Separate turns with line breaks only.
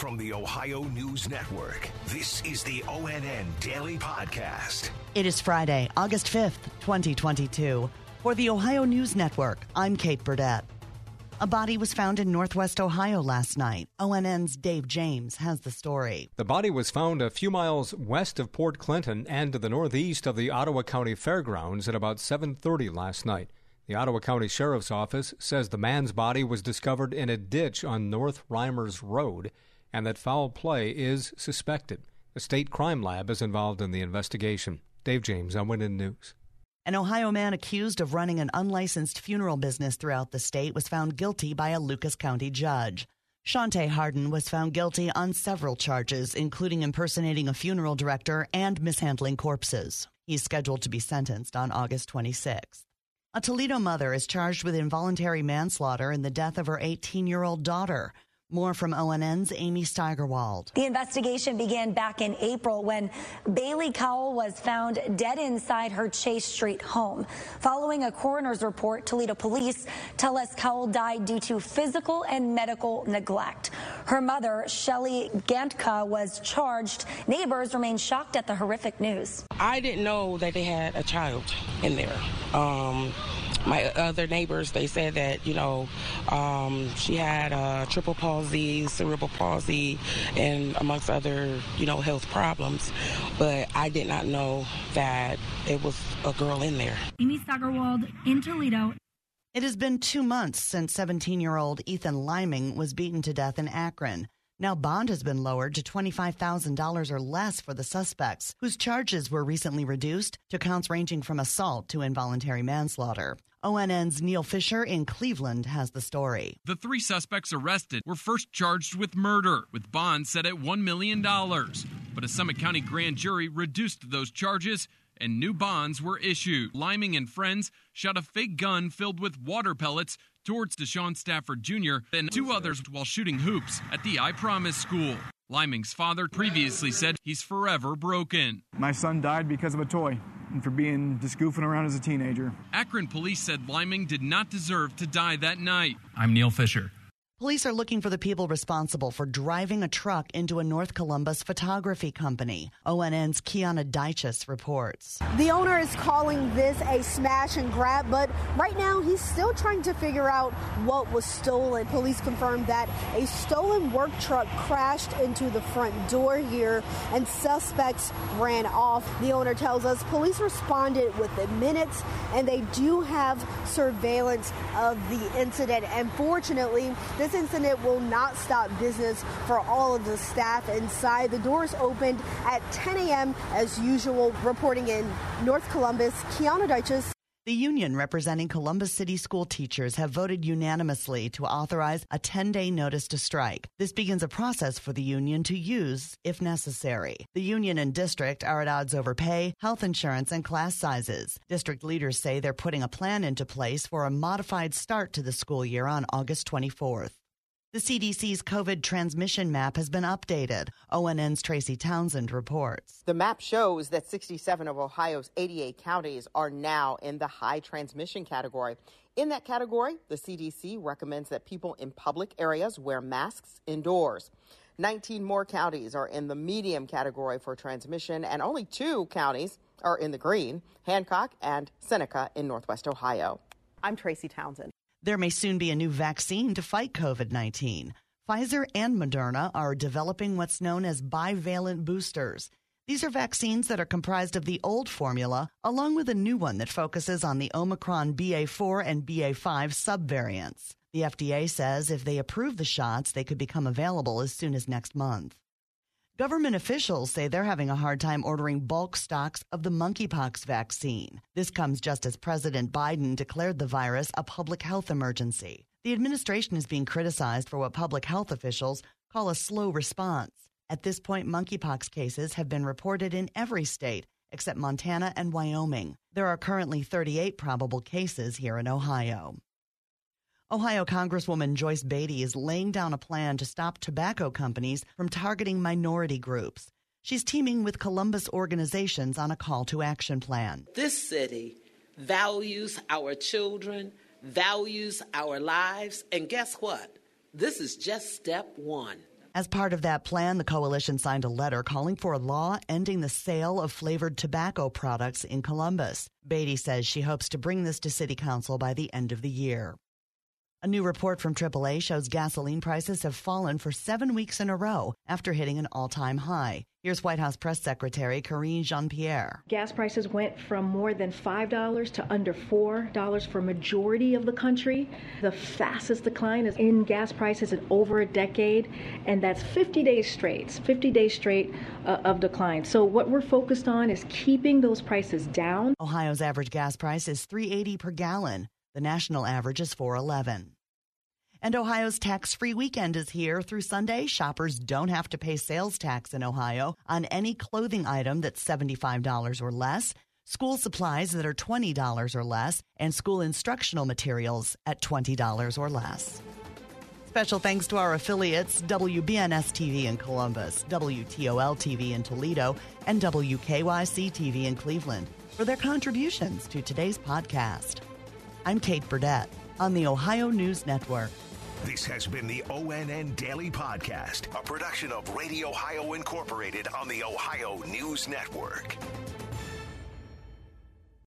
From the Ohio News Network, this is the ONN Daily Podcast.
It is Friday, August 5th, 2022. For the Ohio News Network, I'm Kate Burdett. A body was found in northwest Ohio last night. ONN's Dave James has the story.
The body was found a few miles west of Port Clinton and to the northeast of the Ottawa County Fairgrounds at about 7:30 last night. The Ottawa County Sheriff's Office says the man's body was discovered in a ditch on North Reimers Road and that foul play is suspected. The state crime lab is involved in the investigation. Dave James, ONN News.
An Ohio man accused of running an unlicensed funeral business throughout the state was found guilty by a Lucas County judge. Shante Harden was found guilty on several charges, including impersonating a funeral director and mishandling corpses. He's scheduled to be sentenced on August 26th. A Toledo mother is charged with involuntary manslaughter in the death of her 18 year old daughter. More from ONN's Amy Steigerwald.
The investigation began back in April when Bailey Cowell was found dead inside her Chase Street home. Following a coroner's report, Toledo police tell us Cowell died due to physical and medical neglect. Her mother, Shelly Gantka, was charged. Neighbors remain shocked at the horrific news.
I didn't know that they had a child in there. Um, my other neighbors, they said that, you know, um, she had uh, triple palsy, cerebral palsy, and amongst other, you know, health problems. But I did not know that it was a girl in there.
Amy Steigerwald in Toledo.
It has been two months since 17 year old Ethan Liming was beaten to death in Akron. Now, bond has been lowered to $25,000 or less for the suspects, whose charges were recently reduced to counts ranging from assault to involuntary manslaughter. ONN's Neil Fisher in Cleveland has the story.
The three suspects arrested were first charged with murder, with bonds set at $1 million. But a Summit County grand jury reduced those charges and new bonds were issued. Liming and friends shot a fake gun filled with water pellets towards Deshaun Stafford Jr. and two others while shooting hoops at the I Promise school. Liming's father previously said he's forever broken.
My son died because of a toy and for being just goofing around as a teenager.
Akron police said Liming did not deserve to die that night.
I'm Neil Fisher.
Police are looking for the people responsible for driving a truck into a North Columbus photography company. ONN's Kiana Deichus reports.
The owner is calling this a smash and grab, but right now he's still trying to figure out what was stolen. Police confirmed that a stolen work truck crashed into the front door here and suspects ran off. The owner tells us police responded within minutes and they do have surveillance of the incident. And fortunately, this this incident will not stop business for all of the staff inside. The doors opened at 10 a.m. as usual. Reporting in North Columbus, Kiana Deichus.
The union representing Columbus City school teachers have voted unanimously to authorize a 10 day notice to strike. This begins a process for the union to use if necessary. The union and district are at odds over pay, health insurance, and class sizes. District leaders say they're putting a plan into place for a modified start to the school year on August 24th. The CDC's COVID transmission map has been updated. ONN's Tracy Townsend reports.
The map shows that 67 of Ohio's 88 counties are now in the high transmission category. In that category, the CDC recommends that people in public areas wear masks indoors. 19 more counties are in the medium category for transmission, and only two counties are in the green Hancock and Seneca in Northwest Ohio.
I'm Tracy Townsend.
There may soon be a new vaccine to fight COVID 19. Pfizer and Moderna are developing what's known as bivalent boosters. These are vaccines that are comprised of the old formula, along with a new one that focuses on the Omicron BA4 and BA5 subvariants. The FDA says if they approve the shots, they could become available as soon as next month. Government officials say they're having a hard time ordering bulk stocks of the monkeypox vaccine. This comes just as President Biden declared the virus a public health emergency. The administration is being criticized for what public health officials call a slow response. At this point, monkeypox cases have been reported in every state except Montana and Wyoming. There are currently 38 probable cases here in Ohio. Ohio Congresswoman Joyce Beatty is laying down a plan to stop tobacco companies from targeting minority groups. She's teaming with Columbus organizations on a call to action plan.
This city values our children, values our lives, and guess what? This is just step one.
As part of that plan, the coalition signed a letter calling for a law ending the sale of flavored tobacco products in Columbus. Beatty says she hopes to bring this to City Council by the end of the year. A new report from AAA shows gasoline prices have fallen for seven weeks in a row after hitting an all time high. Here's White House Press Secretary Karine Jean Pierre.
Gas prices went from more than $5 to under $4 for majority of the country. The fastest decline is in gas prices in over a decade, and that's 50 days straight, 50 days straight uh, of decline. So what we're focused on is keeping those prices down.
Ohio's average gas price is 380 per gallon. The national average is 411. And Ohio's tax free weekend is here. Through Sunday, shoppers don't have to pay sales tax in Ohio on any clothing item that's $75 or less, school supplies that are $20 or less, and school instructional materials at $20 or less. Special thanks to our affiliates WBNS TV in Columbus, WTOL TV in Toledo, and WKYC TV in Cleveland for their contributions to today's podcast. I'm Kate Burdett on the Ohio News Network.
This has been the ONN Daily Podcast, a production of Radio Ohio Incorporated on the Ohio News Network.